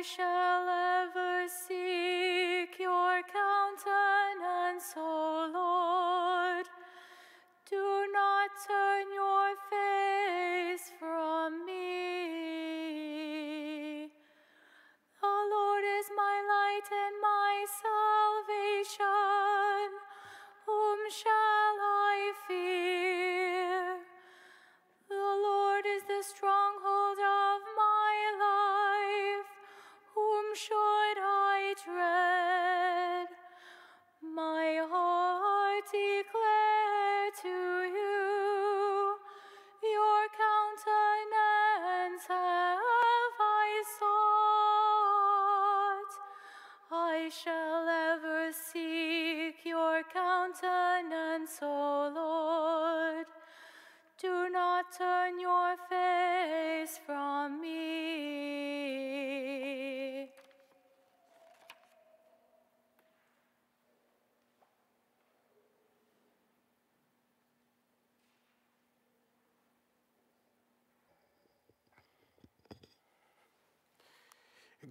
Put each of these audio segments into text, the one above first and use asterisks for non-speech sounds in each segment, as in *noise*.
I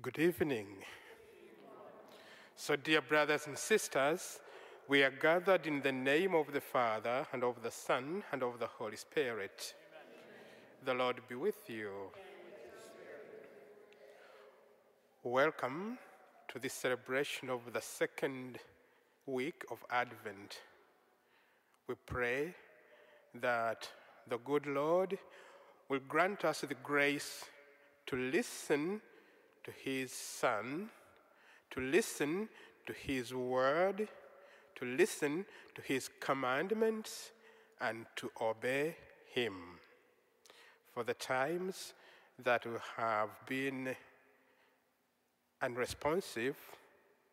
Good evening. So, dear brothers and sisters, we are gathered in the name of the Father, and of the Son, and of the Holy Spirit. The Lord be with you. Welcome to this celebration of the second week of Advent. We pray that the good Lord will grant us the grace to listen to His Son, to listen to His Word, to listen to His commandments, and to obey Him. For the times that we have been unresponsive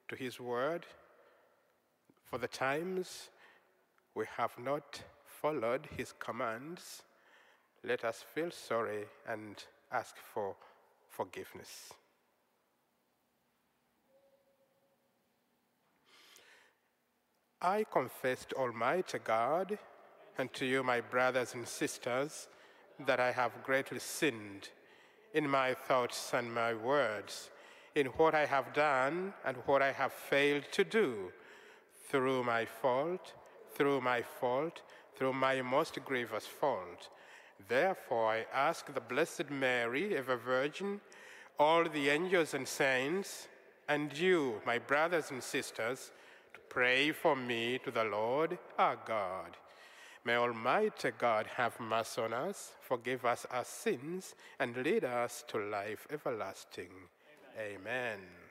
to His Word, for the times we have not followed His commands, let us feel sorry and ask for forgiveness. I confess to Almighty God and to you, my brothers and sisters, that I have greatly sinned in my thoughts and my words, in what I have done and what I have failed to do, through my fault, through my fault, through my most grievous fault. Therefore, I ask the Blessed Mary, ever Virgin, all the angels and saints, and you, my brothers and sisters, pray for me to the Lord our God. May Almighty God have mercy on us, forgive us our sins, and lead us to life everlasting. Amen. Amen.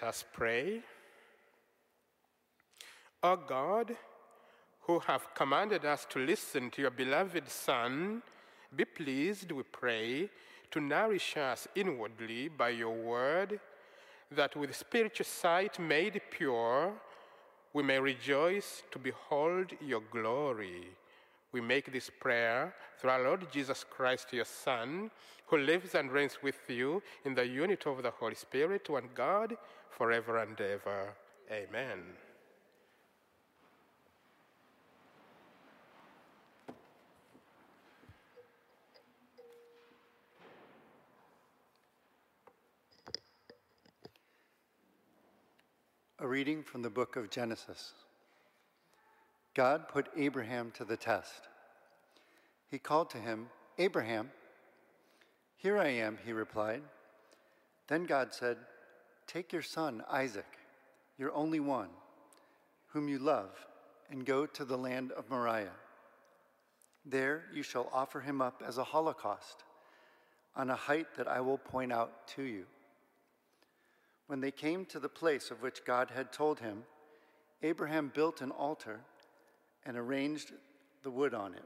Let us pray. O God, who have commanded us to listen to your beloved Son, be pleased, we pray, to nourish us inwardly by your word, that with spiritual sight made pure, we may rejoice to behold your glory. We make this prayer through our Lord Jesus Christ, your Son, who lives and reigns with you in the unity of the Holy Spirit, one God, forever and ever. Amen. A reading from the book of Genesis. God put Abraham to the test. He called to him, Abraham. Here I am, he replied. Then God said, Take your son, Isaac, your only one, whom you love, and go to the land of Moriah. There you shall offer him up as a holocaust on a height that I will point out to you. When they came to the place of which God had told him, Abraham built an altar and arranged the wood on it.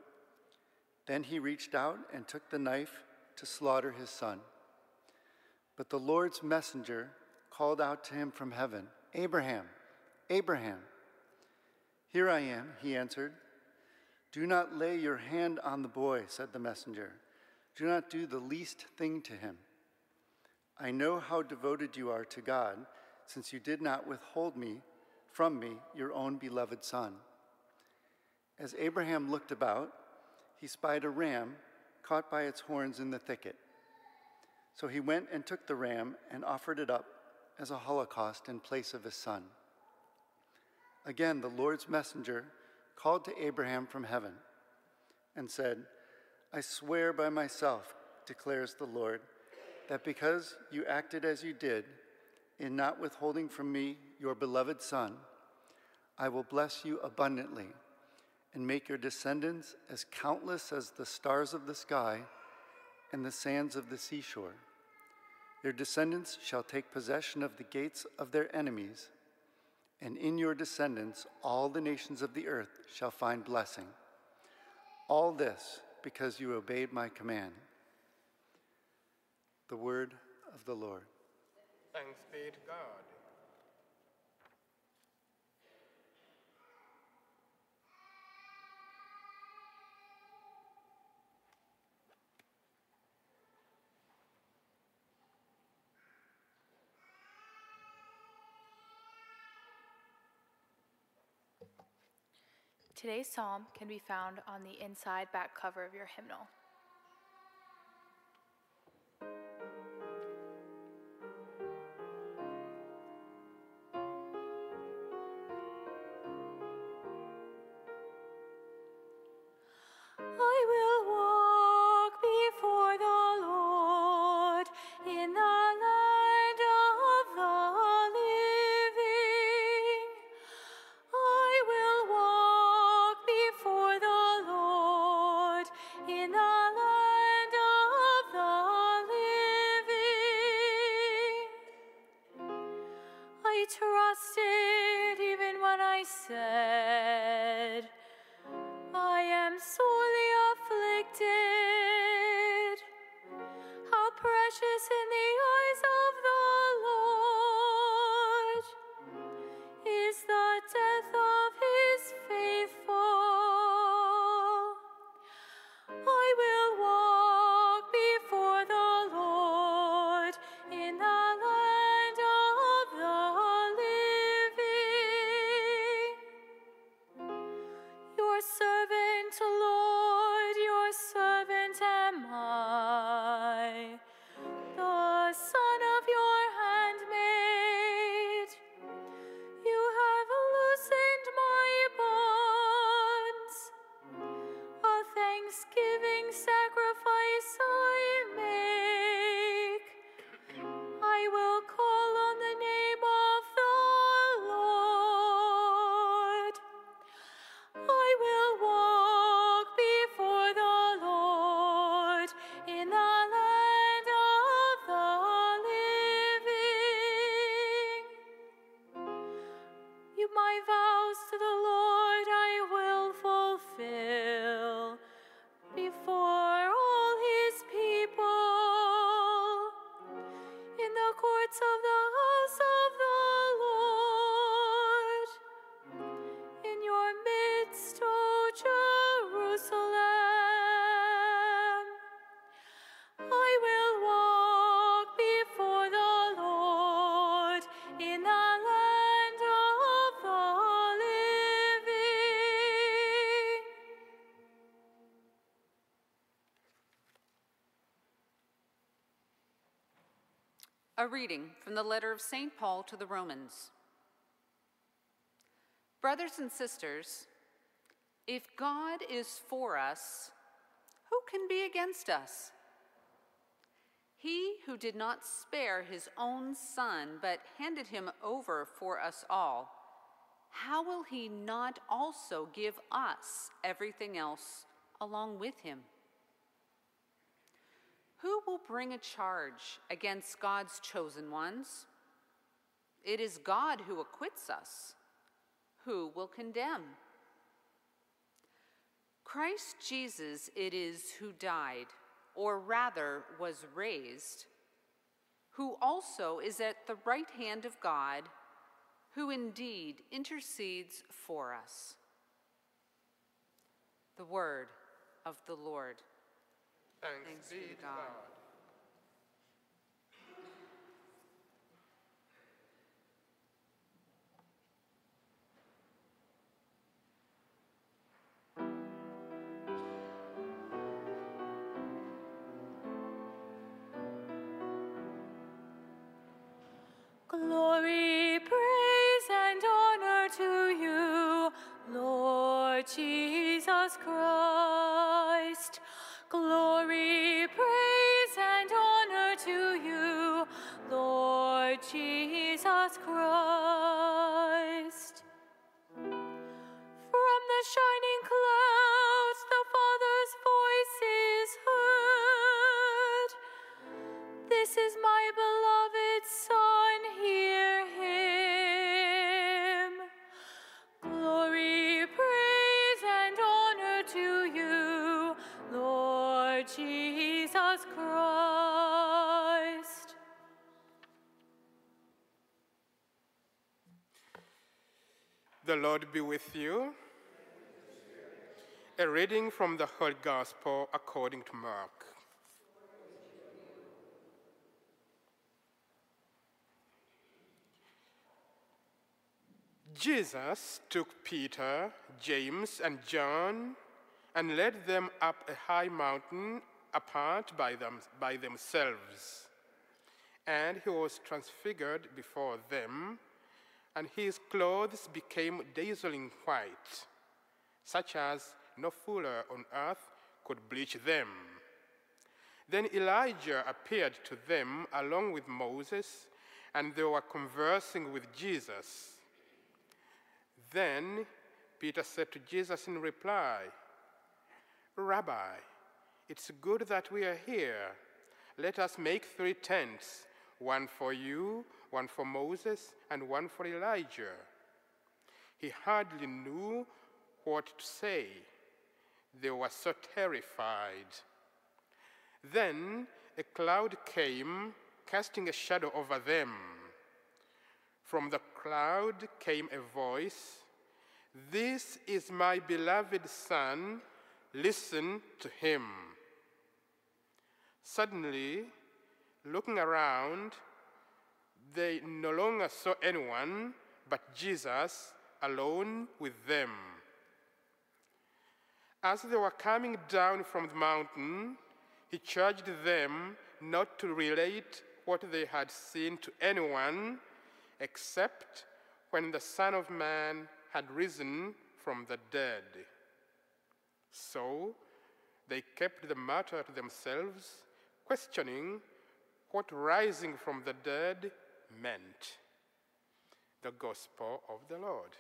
Then he reached out and took the knife to slaughter his son. But the Lord's messenger called out to him from heaven, Abraham, Abraham. Here I am, he answered. Do not lay your hand on the boy, said the messenger. Do not do the least thing to him. I know how devoted you are to God, since you did not withhold me from me your own beloved son. As Abraham looked about, he spied a ram caught by its horns in the thicket. So he went and took the ram and offered it up as a holocaust in place of his son. Again, the Lord's messenger called to Abraham from heaven and said, I swear by myself, declares the Lord, that because you acted as you did, in not withholding from me your beloved Son, I will bless you abundantly and make your descendants as countless as the stars of the sky and the sands of the seashore. Your descendants shall take possession of the gates of their enemies and in your descendants all the nations of the earth shall find blessing. All this because you obeyed my command. The word of the Lord. Thanks be to God. Today's psalm can be found on the inside back cover of your hymnal. A reading from the letter of St. Paul to the Romans. Brothers and sisters, If God is for us, who can be against us? He who did not spare his own son, but handed him over for us all, how will he not also give us everything else along with him? Who will bring a charge against God's chosen ones? It is God who acquits us. Who will condemn? Christ Jesus it is who died, or rather was raised, who also is at the right hand of God, who indeed intercedes for us. The word of the Lord. Thanks, Thanks be be to to God. God. Glory, praise, and honor to you, Lord Jesus Jesus Christ. The Lord be with you. A reading from the Holy Gospel according to Mark. Jesus took Peter, James, and John and led them up a high mountain apart by, them, by themselves. And he was transfigured before them, and his clothes became dazzling white, such as no fuller on earth could bleach them. Then Elijah appeared to them along with Moses, and they were conversing with Jesus. Then Peter said to Jesus in reply, Rabbi, it's good that we are here. Let us make three tents one for you, one for Moses, and one for Elijah. He hardly knew what to say. They were so terrified. Then a cloud came, casting a shadow over them. From the cloud came a voice This is my beloved Son, listen to him. Suddenly, looking around, they no longer saw anyone but Jesus alone with them. As they were coming down from the mountain, he charged them not to relate what they had seen to anyone except when the Son of Man had risen from the dead. So they kept the matter to themselves, questioning what rising from the dead meant. The Gospel of the Lord.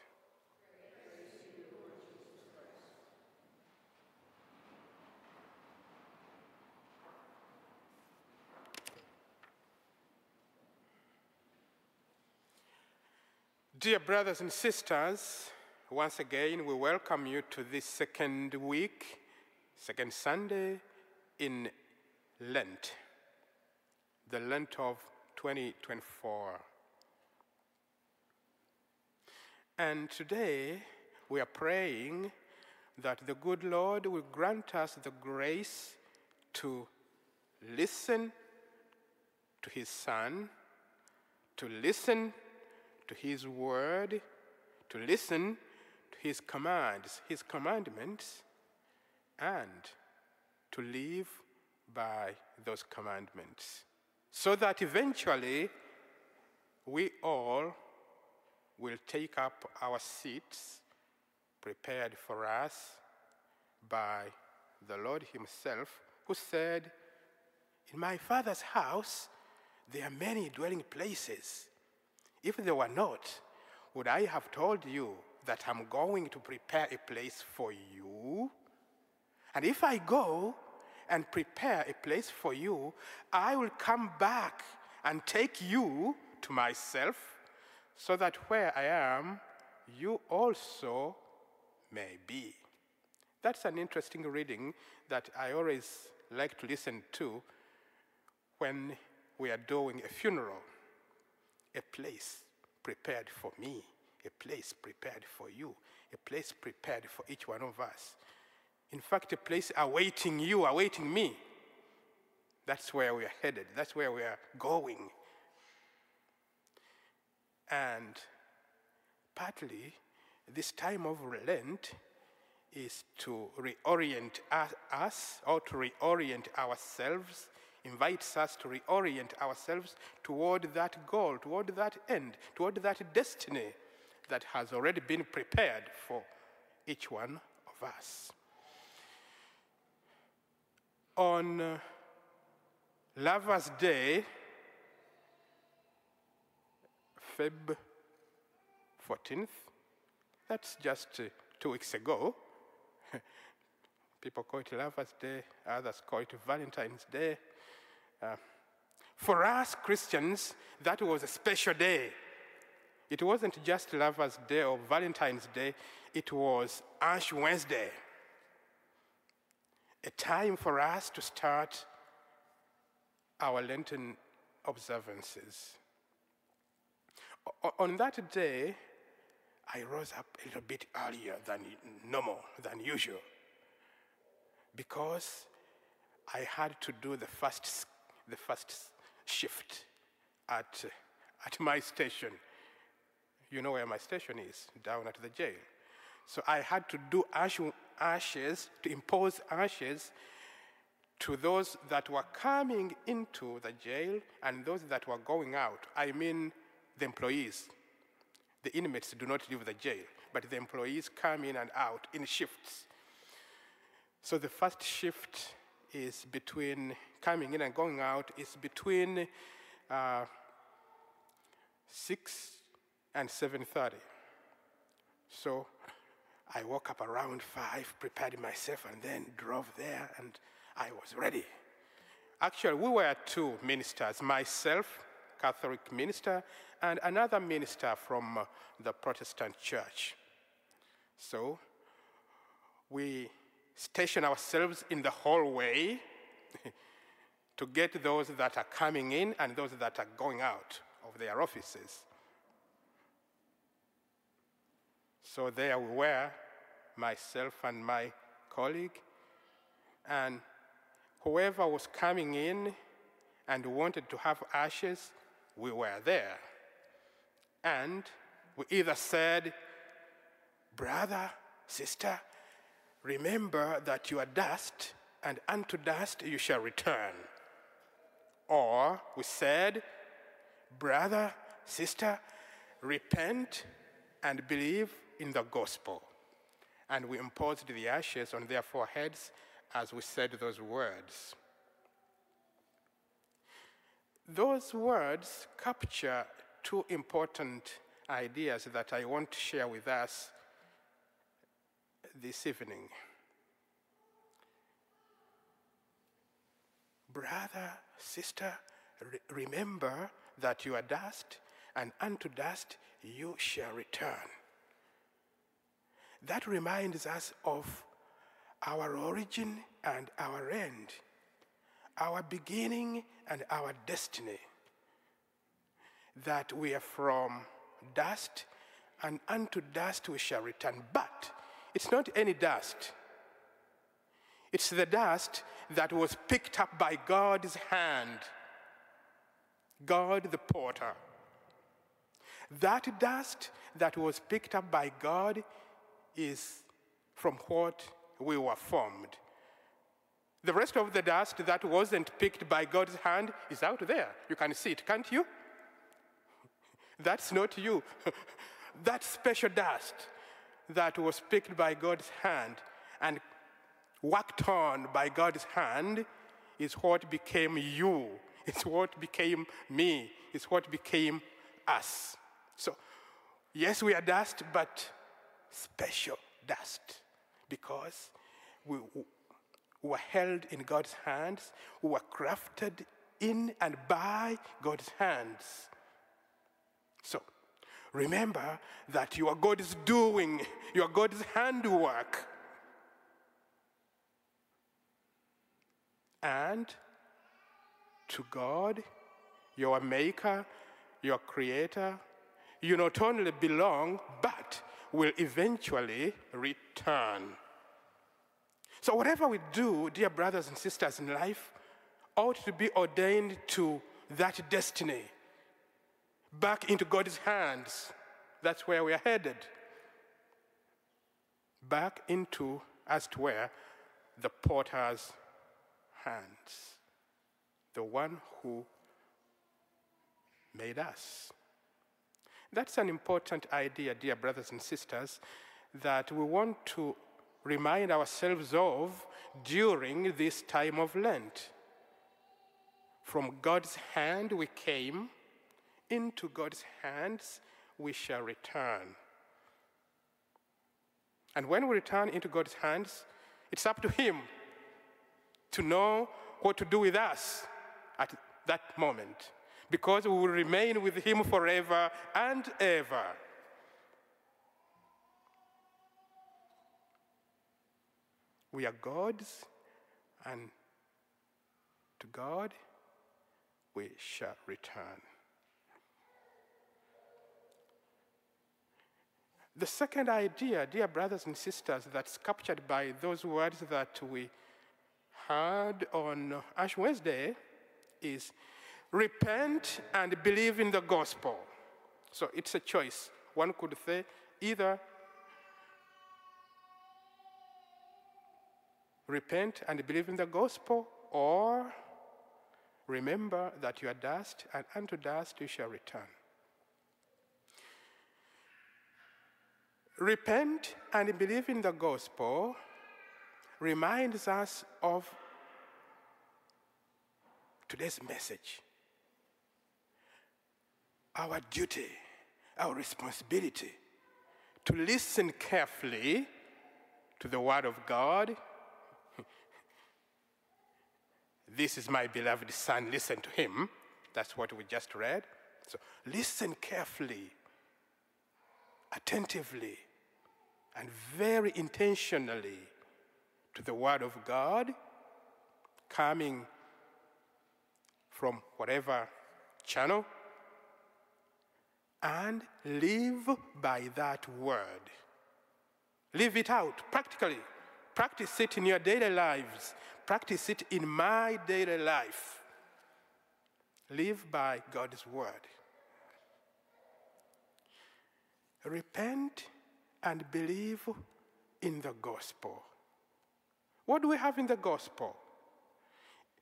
Dear brothers and sisters, once again we welcome you to this second week, second Sunday in Lent, the Lent of 2024. And today we are praying that the good Lord will grant us the grace to listen to His Son, to listen to His Word, to listen His commands, His commandments, and to live by those commandments. So that eventually we all will take up our seats prepared for us by the Lord Himself, who said, In my Father's house there are many dwelling places. If there were not, would I have told you that I'm going to prepare a place for you? And if I go and prepare a place for you, I will come back and take you to myself, so that where I am, you also may be. That's an interesting reading that I always like to listen to when we are doing a funeral. A place prepared for me, a place prepared for you, a place prepared for each one of us. In fact, a place awaiting you, awaiting me. That's where we are headed, that's where we are going. And partly, this time of Lent is to reorient us or to reorient ourselves, invites us to reorient ourselves toward that goal, toward that end, toward that destiny that has already been prepared for each one of us. On uh, Lover's Day, Feb 14th, that's just uh, two weeks ago. *laughs* People call it Lover's Day, others call it Valentine's Day. Uh, for us Christians, that was a special day. It wasn't just Lover's Day or Valentine's Day, it was Ash Wednesday. A time for us to start our Lenten observances. O- on that day, I rose up a little bit earlier than normal, than usual, because I had to do the first, the first shift at, at my station. You know where my station is, down at the jail. So I had to do ash, ashes, to impose ashes to those that were coming into the jail and those that were going out. I mean, the employees. The inmates do not leave the jail, but the employees come in and out in shifts. So the first shift is between coming in and going out is between uh, 6 and 7.30. So I woke up around 5, prepared myself, and then drove there, and I was ready. Actually, we were two ministers, myself, Catholic minister, and another minister from uh, the Protestant church. So we station ourselves in the hallway *laughs* to get those that are coming in and those that are going out of their offices. So there we were, myself and my colleague, and whoever was coming in and wanted to have ashes, we were there. And we either said, Brother, sister, remember that you are dust, and unto dust you shall return. Or we said, Brother, sister, repent and believe in the gospel. And we imposed the ashes on their foreheads as we said those words. Those words capture two important ideas that I want to share with us this evening. Brother, sister, re- remember that you are dust, and unto dust you shall return. That reminds us of our origin and our end, our beginning and our destiny. That we are from dust, and unto dust we shall return. But it's not any dust. It's the dust that was picked up by God's hand, God the potter. That dust that was picked up by God is from what we were formed. The rest of the dust that wasn't picked by God's hand is out there. You can see it, can't you? *laughs* That's not you. *laughs* that special dust that was picked by God's hand and worked on by God's hand is what became you. *laughs* It's what became me. It's what became us. So, yes, we are dust, but special dust because we were held in God's hands, we were crafted in and by God's hands. So, remember that you are God's doing, you are God's handwork. And to God, your maker, your creator, you not only belong, but will eventually return. So, whatever we do, dear brothers and sisters in life, ought to be ordained to that destiny, back into God's hands. That's where we are headed. Back into, as to where, the potter's hands, the one who made us. That's an important idea, dear brothers and sisters, that we want to remind ourselves of during this time of Lent. From God's hand we came, into God's hands we shall return. And when we return into God's hands, it's up to Him to know what to do with us at that moment because we will remain with him forever and ever. We are God's, and to God we shall return. The second idea, dear brothers and sisters, that's captured by those words that we heard on Ash Wednesday is repent and believe in the gospel. So it's a choice. One could say either repent and believe in the gospel or remember that you are dust and unto dust you shall return. Repent and believe in the gospel reminds us of today's message. Our duty, our responsibility to listen carefully to the Word of God. *laughs* this is my beloved Son, listen to him. That's what we just read. So listen carefully, attentively, and very intentionally to the Word of God coming from whatever channel and live by that word. Live it out practically. Practice it in your daily lives. Practice it in my daily life. Live by God's word. Repent and believe in the gospel. What do we have in the gospel?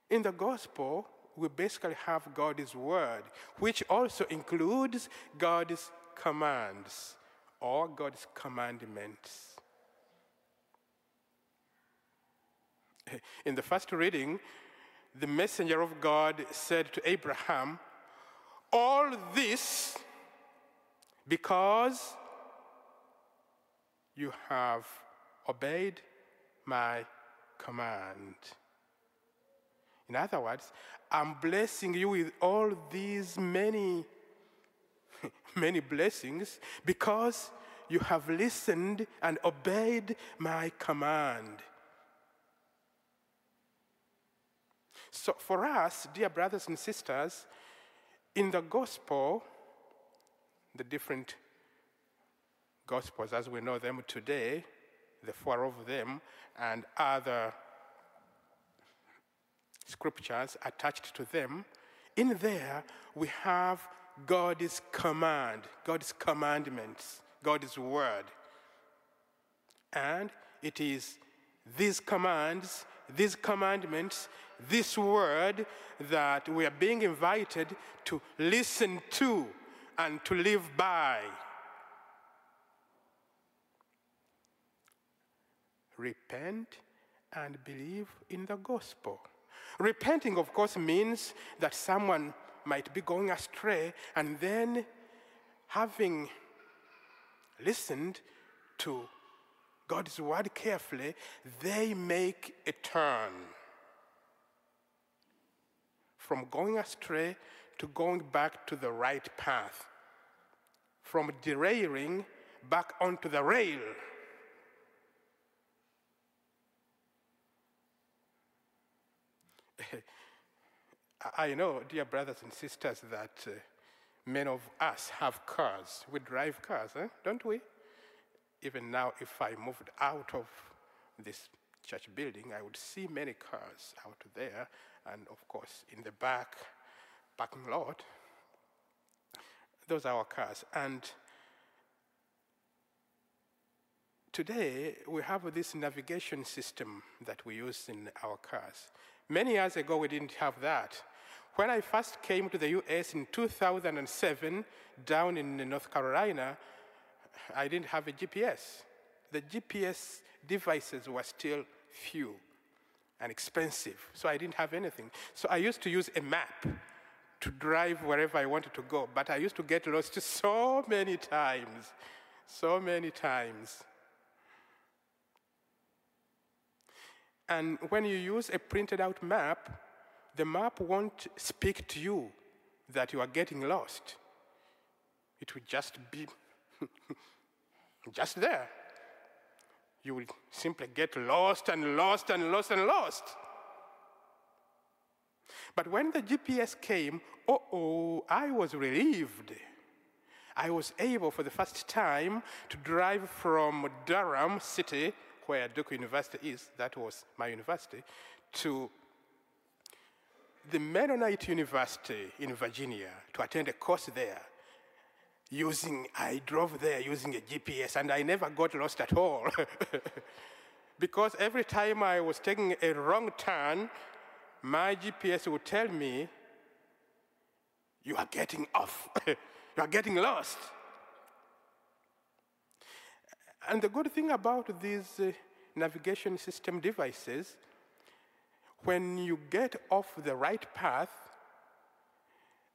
In the gospel, we basically have God's word, which also includes God's commands or God's commandments. In the first reading, the messenger of God said to Abraham, All this because you have obeyed my command. In other words, I'm blessing you with all these many, *laughs* many blessings because you have listened and obeyed my command. So, for us, dear brothers and sisters, in the gospel, the different gospels as we know them today, the four of them, and other scriptures attached to them, in there we have God's command, God's commandments, God's word. And it is these commands, these commandments, this word that we are being invited to listen to and to live by. repent and believe in the gospel. Repenting, of course, means that someone might be going astray and then having listened to God's word carefully, they make a turn from going astray to going back to the right path, from derailing back onto the rail. I know, dear brothers and sisters, that uh, many of us have cars. We drive cars, eh? don't we? Even now, if I moved out of this church building, I would see many cars out there, and of course, in the back parking lot, those are our cars. And today, we have this navigation system that we use in our cars. Many years ago, we didn't have that. When I first came to the US in 2007, down in North Carolina, I didn't have a GPS. The GPS devices were still few and expensive, so I didn't have anything. So I used to use a map to drive wherever I wanted to go, but I used to get lost so many times, so many times. And when you use a printed out map, the map won't speak to you that you are getting lost. It will just be *laughs* just there. You will simply get lost and lost and lost and lost. But when the GPS came, oh, oh, I was relieved. I was able for the first time to drive from Durham City, where Duke University is, that was my university, to the Mennonite University in Virginia to attend a course there. Using, I drove there using a GPS and I never got lost at all. *laughs* because every time I was taking a wrong turn, my GPS would tell me, You are getting off, *laughs* you are getting lost. And the good thing about these uh, navigation system devices when you get off the right path,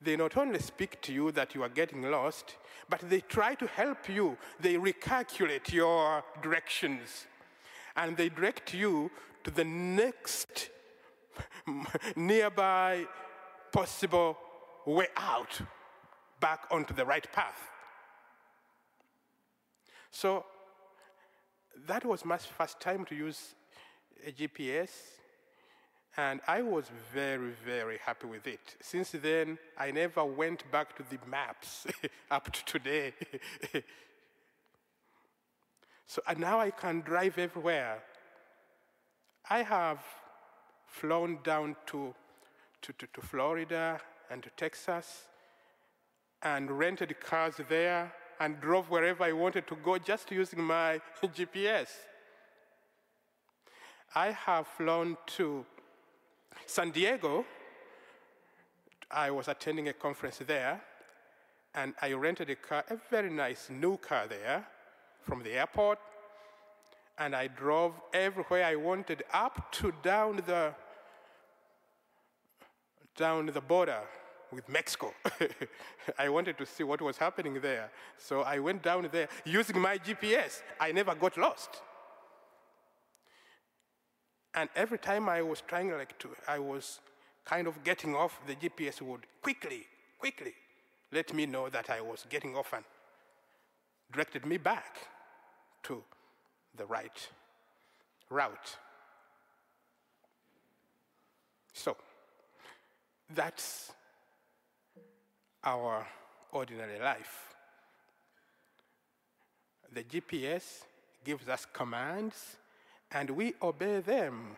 they not only speak to you that you are getting lost, but they try to help you. They recalculate your directions and they direct you to the next *laughs* nearby possible way out back onto the right path. So that was my first time to use a GPS and I was very, very happy with it. Since then, I never went back to the maps *laughs* up to today. *laughs* so now I can drive everywhere. I have flown down to, to, to, to Florida and to Texas and rented cars there and drove wherever I wanted to go just using my *laughs* GPS. I have flown to San Diego, I was attending a conference there, and I rented a car, a very nice new car there from the airport, and I drove everywhere I wanted, up to down the down the border with Mexico. *laughs* I wanted to see what was happening there. So I went down there using my GPS. I never got lost. And every time I was trying like to, I was kind of getting off, the GPS would quickly, quickly let me know that I was getting off and directed me back to the right route. So, that's our ordinary life. The GPS gives us commands and we obey them.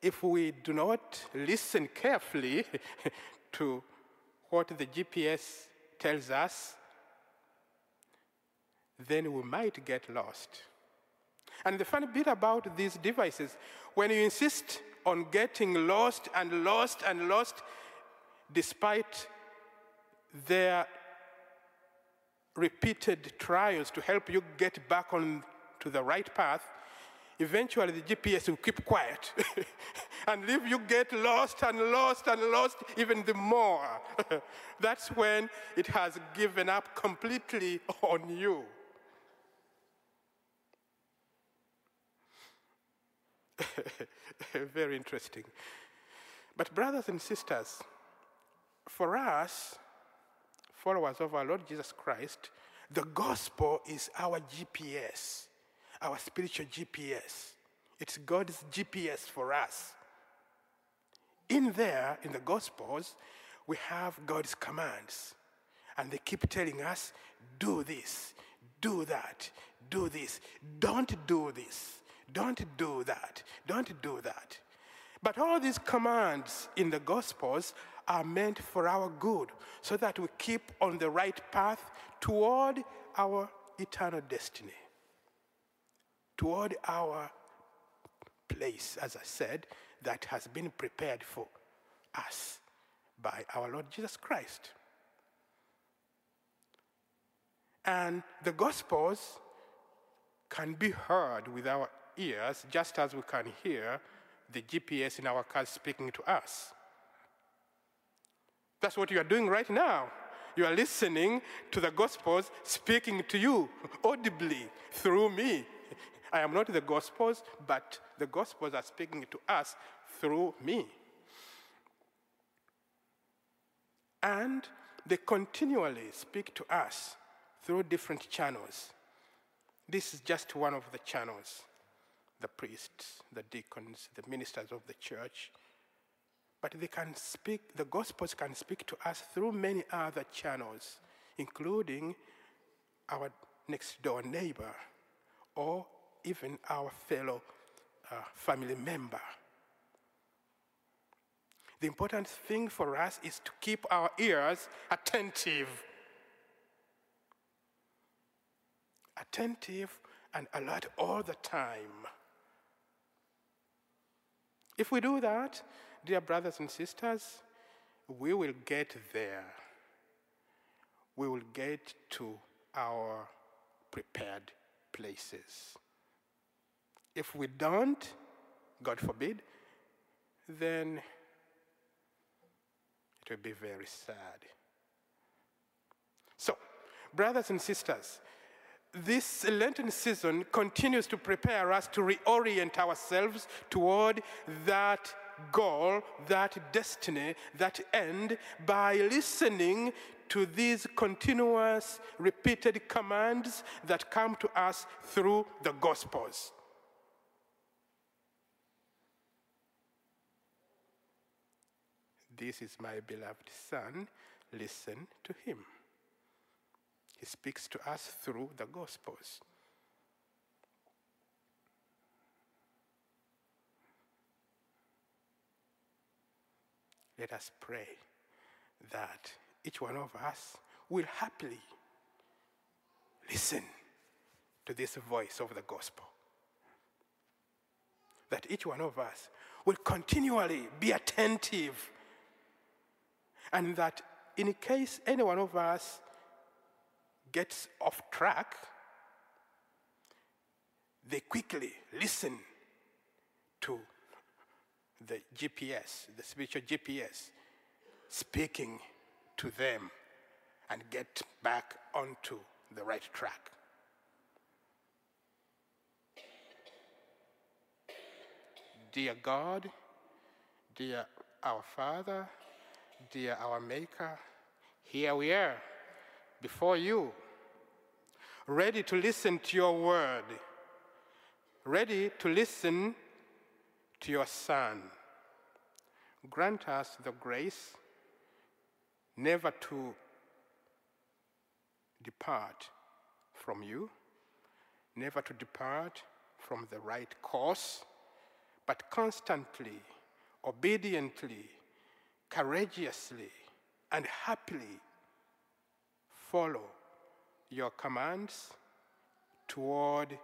If we do not listen carefully *laughs* to what the GPS tells us, then we might get lost. And the funny bit about these devices, when you insist on getting lost and lost and lost, despite their repeated trials to help you get back on to the right path, eventually the GPS will keep quiet *laughs* and leave you get lost and lost and lost even the more. *laughs* That's when it has given up completely *laughs* on you. Very interesting. But, brothers and sisters, for us, followers of our Lord Jesus Christ, the gospel is our GPS, our spiritual GPS. It's God's GPS for us. In there, in the gospels, we have God's commands. And they keep telling us, do this, do that, do this, don't do this, don't do that, don't do that. But all these commands in the Gospels are meant for our good, so that we keep on the right path toward our eternal destiny, toward our place, as I said, that has been prepared for us by our Lord Jesus Christ. And the Gospels can be heard with our ears just as we can hear the GPS in our cars speaking to us. That's what you are doing right now. You are listening to the Gospels speaking to you audibly through me. I am not the Gospels, but the Gospels are speaking to us through me. And they continually speak to us through different channels. This is just one of the channels the priests, the deacons, the ministers of the church. But they can speak, the Gospels can speak to us through many other channels, including our next door neighbor or even our fellow uh, family member. The important thing for us is to keep our ears attentive. Attentive and alert all the time. If we do that, dear brothers and sisters, we will get there. We will get to our prepared places. If we don't, God forbid, then it will be very sad. So, brothers and sisters, this Lenten season continues to prepare us to reorient ourselves toward that goal, that destiny, that end by listening to these continuous, repeated commands that come to us through the Gospels. This is my beloved Son, listen to him. He speaks to us through the Gospels. Let us pray that each one of us will happily listen to this voice of the gospel. That each one of us will continually be attentive, and that in case any one of us gets off track, they quickly listen to the GPS, the spiritual GPS, speaking to them and get back onto the right track. Dear God, dear our Father, dear our Maker, here we are before you, ready to listen to your word, ready to listen to your Son. Grant us the grace never to depart from you, never to depart from the right course, but constantly, obediently, courageously, and happily follow your commands toward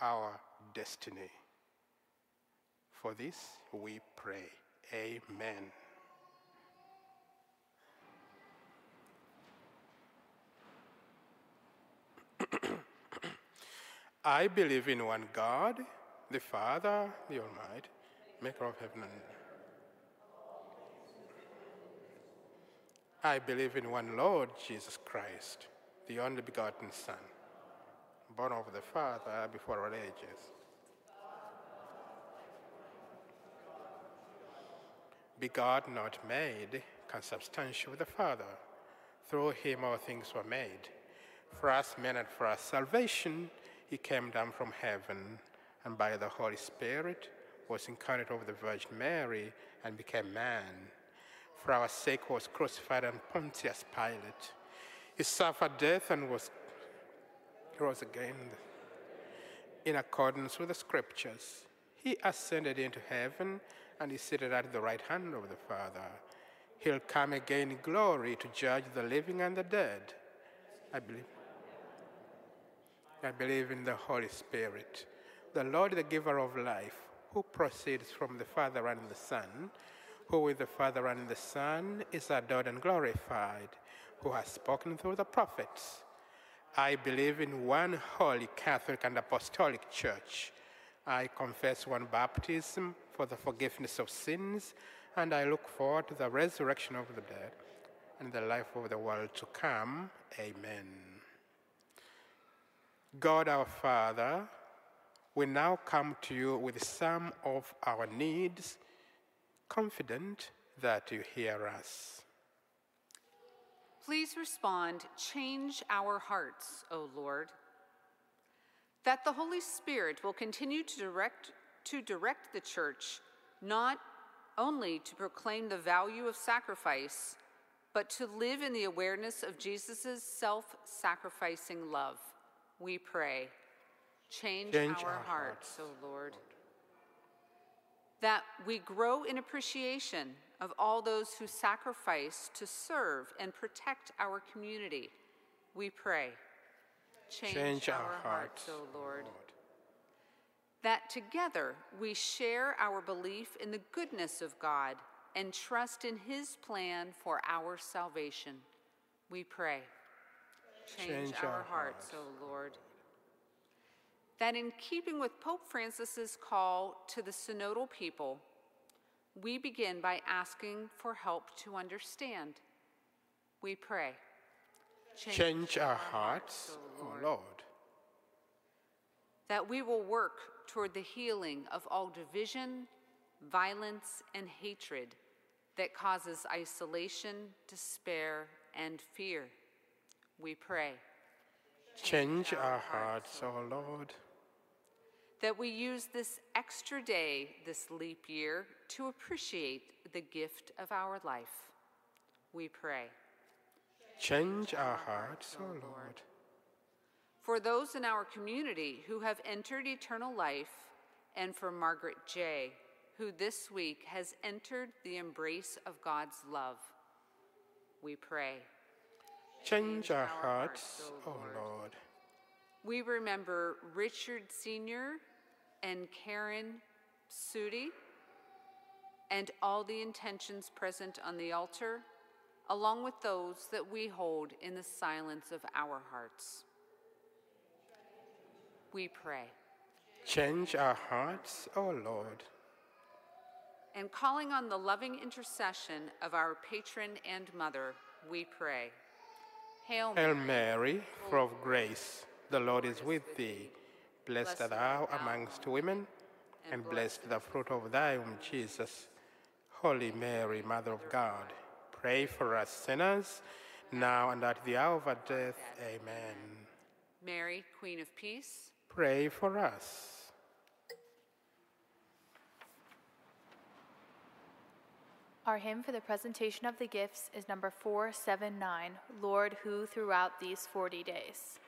our destiny. For this we pray. Amen. *clears throat* I believe in one God, the Father, the Almighty, maker of heaven and earth. I believe in one Lord Jesus Christ, the only begotten Son, born of the Father before all ages. Begotten, not made, consubstantial with the Father. Through him all things were made. For us men and for our salvation, he came down from heaven, and by the Holy Spirit was incarnate of the Virgin Mary and became man. For our sake was crucified on Pontius Pilate. He suffered death and was rose again in accordance with the scriptures. He ascended into heaven and is seated at the right hand of the Father. He'll come again in glory to judge the living and the dead. I believe. I believe in the Holy Spirit, the Lord, the giver of life, who proceeds from the Father and the Son, who with the Father and the Son is adored and glorified, who has spoken through the prophets. I believe in one holy Catholic and Apostolic Church. I confess one baptism for the forgiveness of sins, and I look forward to the resurrection of the dead and the life of the world to come. Amen. God our Father, we now come to you with some of our needs, confident that you hear us. Please respond, change our hearts, O Lord. That the Holy Spirit will continue to direct, to direct the church, not only to proclaim the value of sacrifice, but to live in the awareness of Jesus' self sacrificing love. We pray. Change, Change our, our hearts, hearts, O Lord. That we grow in appreciation of all those who sacrifice to serve and protect our community. We pray. Change, Change our, our hearts, O Lord. That together we share our belief in the goodness of God and trust in His plan for our salvation. We pray. Change, Change our, our hearts, hearts, O Lord. That in keeping with Pope Francis's call to the synodal people, we begin by asking for help to understand. We pray. Change our hearts, O Lord. Lord. that we will work toward the healing of all division, violence, and hatred that causes isolation, despair, and fear. We pray. Change our hearts, O Lord. That we use this extra day, this leap year, to appreciate the gift of our life. We pray. Change our hearts, O Lord. For those in our community who have entered eternal life, and for Margaret J., who this week has entered the embrace of God's love, we pray. Change our our hearts, hearts, O O Lord. Lord. We remember Richard Sr. and Karen Sudi and all the intentions present on the altar, along with those that we hold in the silence of our hearts. We pray. Change our hearts, O Lord. And calling on the loving intercession of our patron and mother, we pray. Hail Mary, Hail Mary, full of grace, the Lord is with thee. Blessed art thou amongst women, and blessed the fruit of thy womb, Jesus. Holy Mary, Mother of God, pray for us sinners, now and at the hour of our death. Amen. Mary, Queen of Peace, Pray for us. Our hymn for the presentation of the gifts is number 479, Lord, who throughout these 40 days.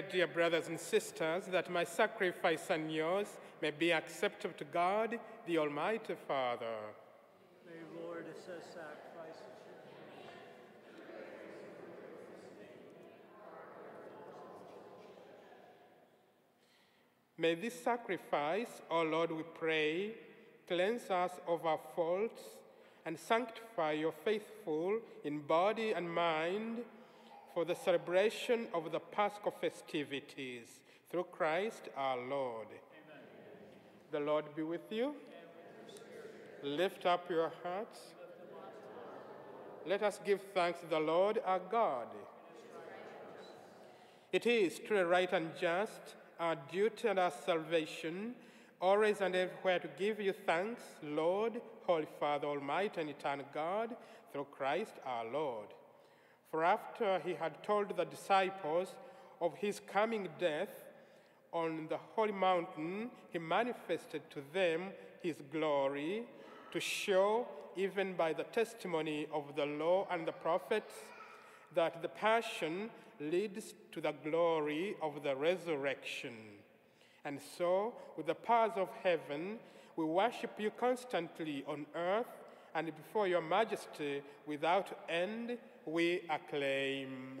Pray, dear brothers and sisters, that my sacrifice and yours may be acceptable to God, the Almighty Father. May Lord assess sacrifices. May this sacrifice, O Lord, we pray, cleanse us of our faults and sanctify your faithful in body and mind for the celebration of the Paschal festivities through Christ our Lord. Amen. The Lord be with you. Lift up your hearts. Let us give thanks to the Lord our God. It is truly right and just, our duty and our salvation, always and everywhere to give you thanks, Lord, Holy Father, Almighty and Eternal God, through Christ our Lord. For after he had told the disciples of his coming death on the holy mountain, he manifested to them his glory to show, even by the testimony of the law and the prophets, that the passion leads to the glory of the resurrection. And so, with the powers of heaven, we worship you constantly on earth and before your majesty without end we acclaim.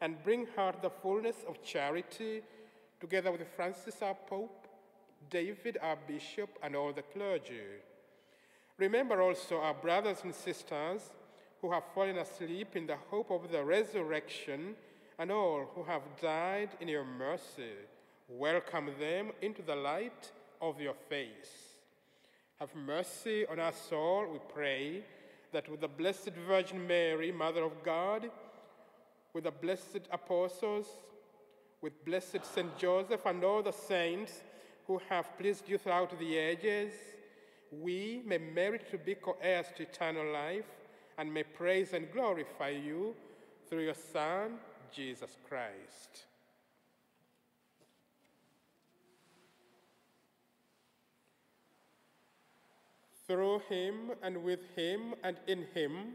and bring her the fullness of charity, together with Francis our Pope, David our Bishop, and all the clergy. Remember also our brothers and sisters who have fallen asleep in the hope of the resurrection, and all who have died in your mercy. Welcome them into the light of your face. Have mercy on us all, we pray, that with the Blessed Virgin Mary, Mother of God, with the blessed apostles, with blessed Saint Joseph and all the saints who have pleased you throughout the ages, we may merit to be co heirs to eternal life and may praise and glorify you through your Son, Jesus Christ. Through him and with him and in him,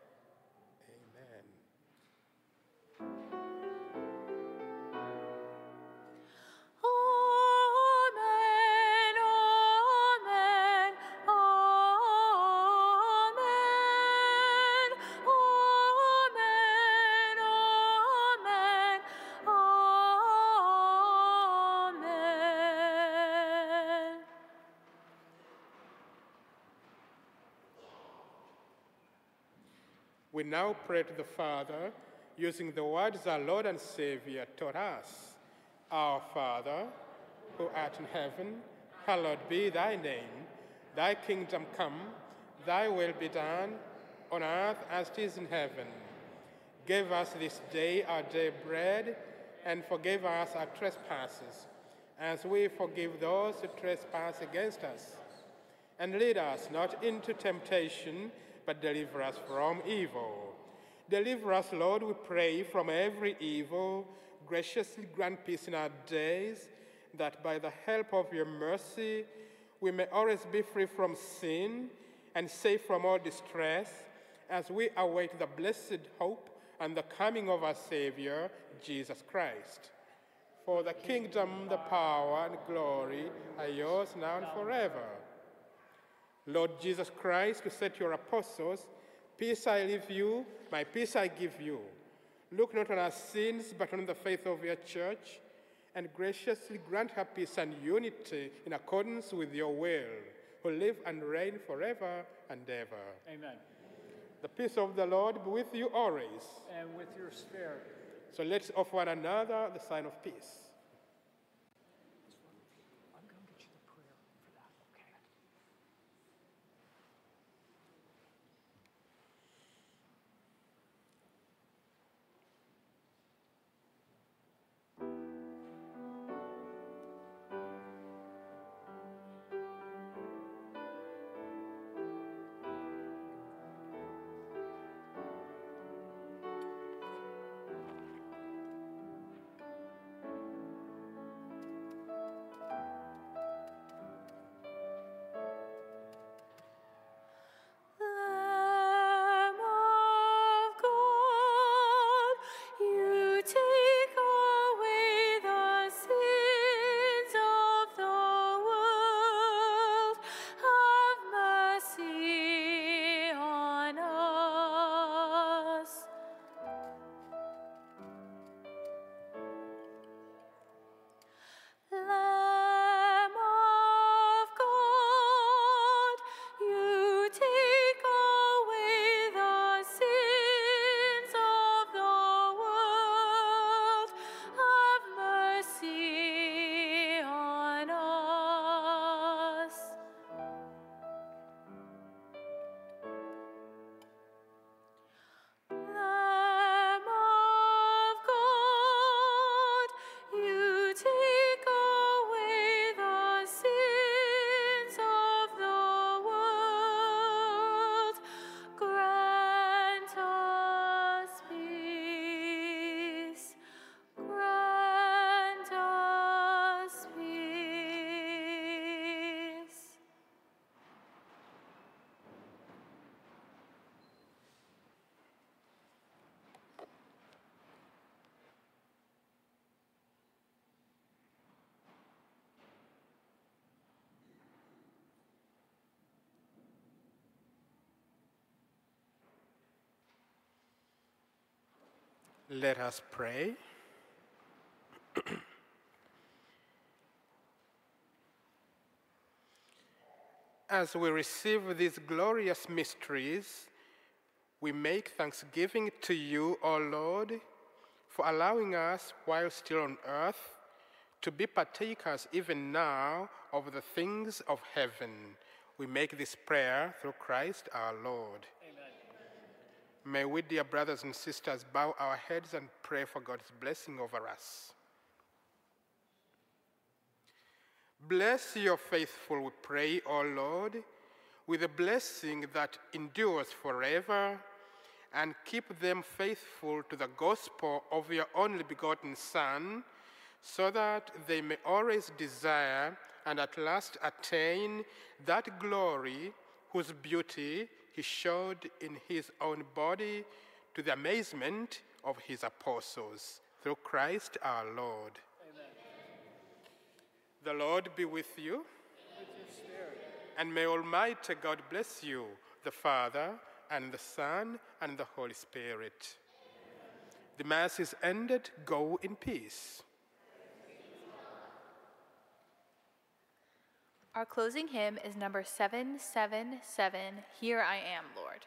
Now pray to the Father using the words our Lord and Savior taught us. Our Father, who art in heaven, hallowed be thy name. Thy kingdom come, thy will be done on earth as it is in heaven. Give us this day our day bread, and forgive us our trespasses, as we forgive those who trespass against us. And lead us not into temptation, but deliver us from evil. Deliver us, Lord, we pray, from every evil. Graciously grant peace in our days, that by the help of your mercy we may always be free from sin and safe from all distress, as we await the blessed hope and the coming of our Savior, Jesus Christ. For the kingdom, the power, and glory are yours now and forever. Lord Jesus Christ, who said to your apostles, Peace I leave you, my peace I give you. Look not on our sins, but on the faith of your church, and graciously grant her peace and unity in accordance with your will, who live and reign forever and ever. Amen. The peace of the Lord be with you always. And with your spirit. So let's offer one another the sign of peace. Let us pray. *clears throat* As we receive these glorious mysteries, we make thanksgiving to you, O Lord, for allowing us, while still on earth, to be partakers even now of the things of heaven. We make this prayer through Christ our Lord. May we, dear brothers and sisters, bow our heads and pray for God's blessing over us. Bless your faithful, we pray, O Lord, with a blessing that endures forever, and keep them faithful to the gospel of your only begotten Son, so that they may always desire and at last attain that glory whose beauty he showed in his own body to the amazement of his apostles. Through Christ our Lord. The Lord be with you. And may Almighty God bless you, the Father, and the Son, and the Holy Spirit. The Mass is ended. Go in peace. Our closing hymn is number 777 Here I Am, Lord.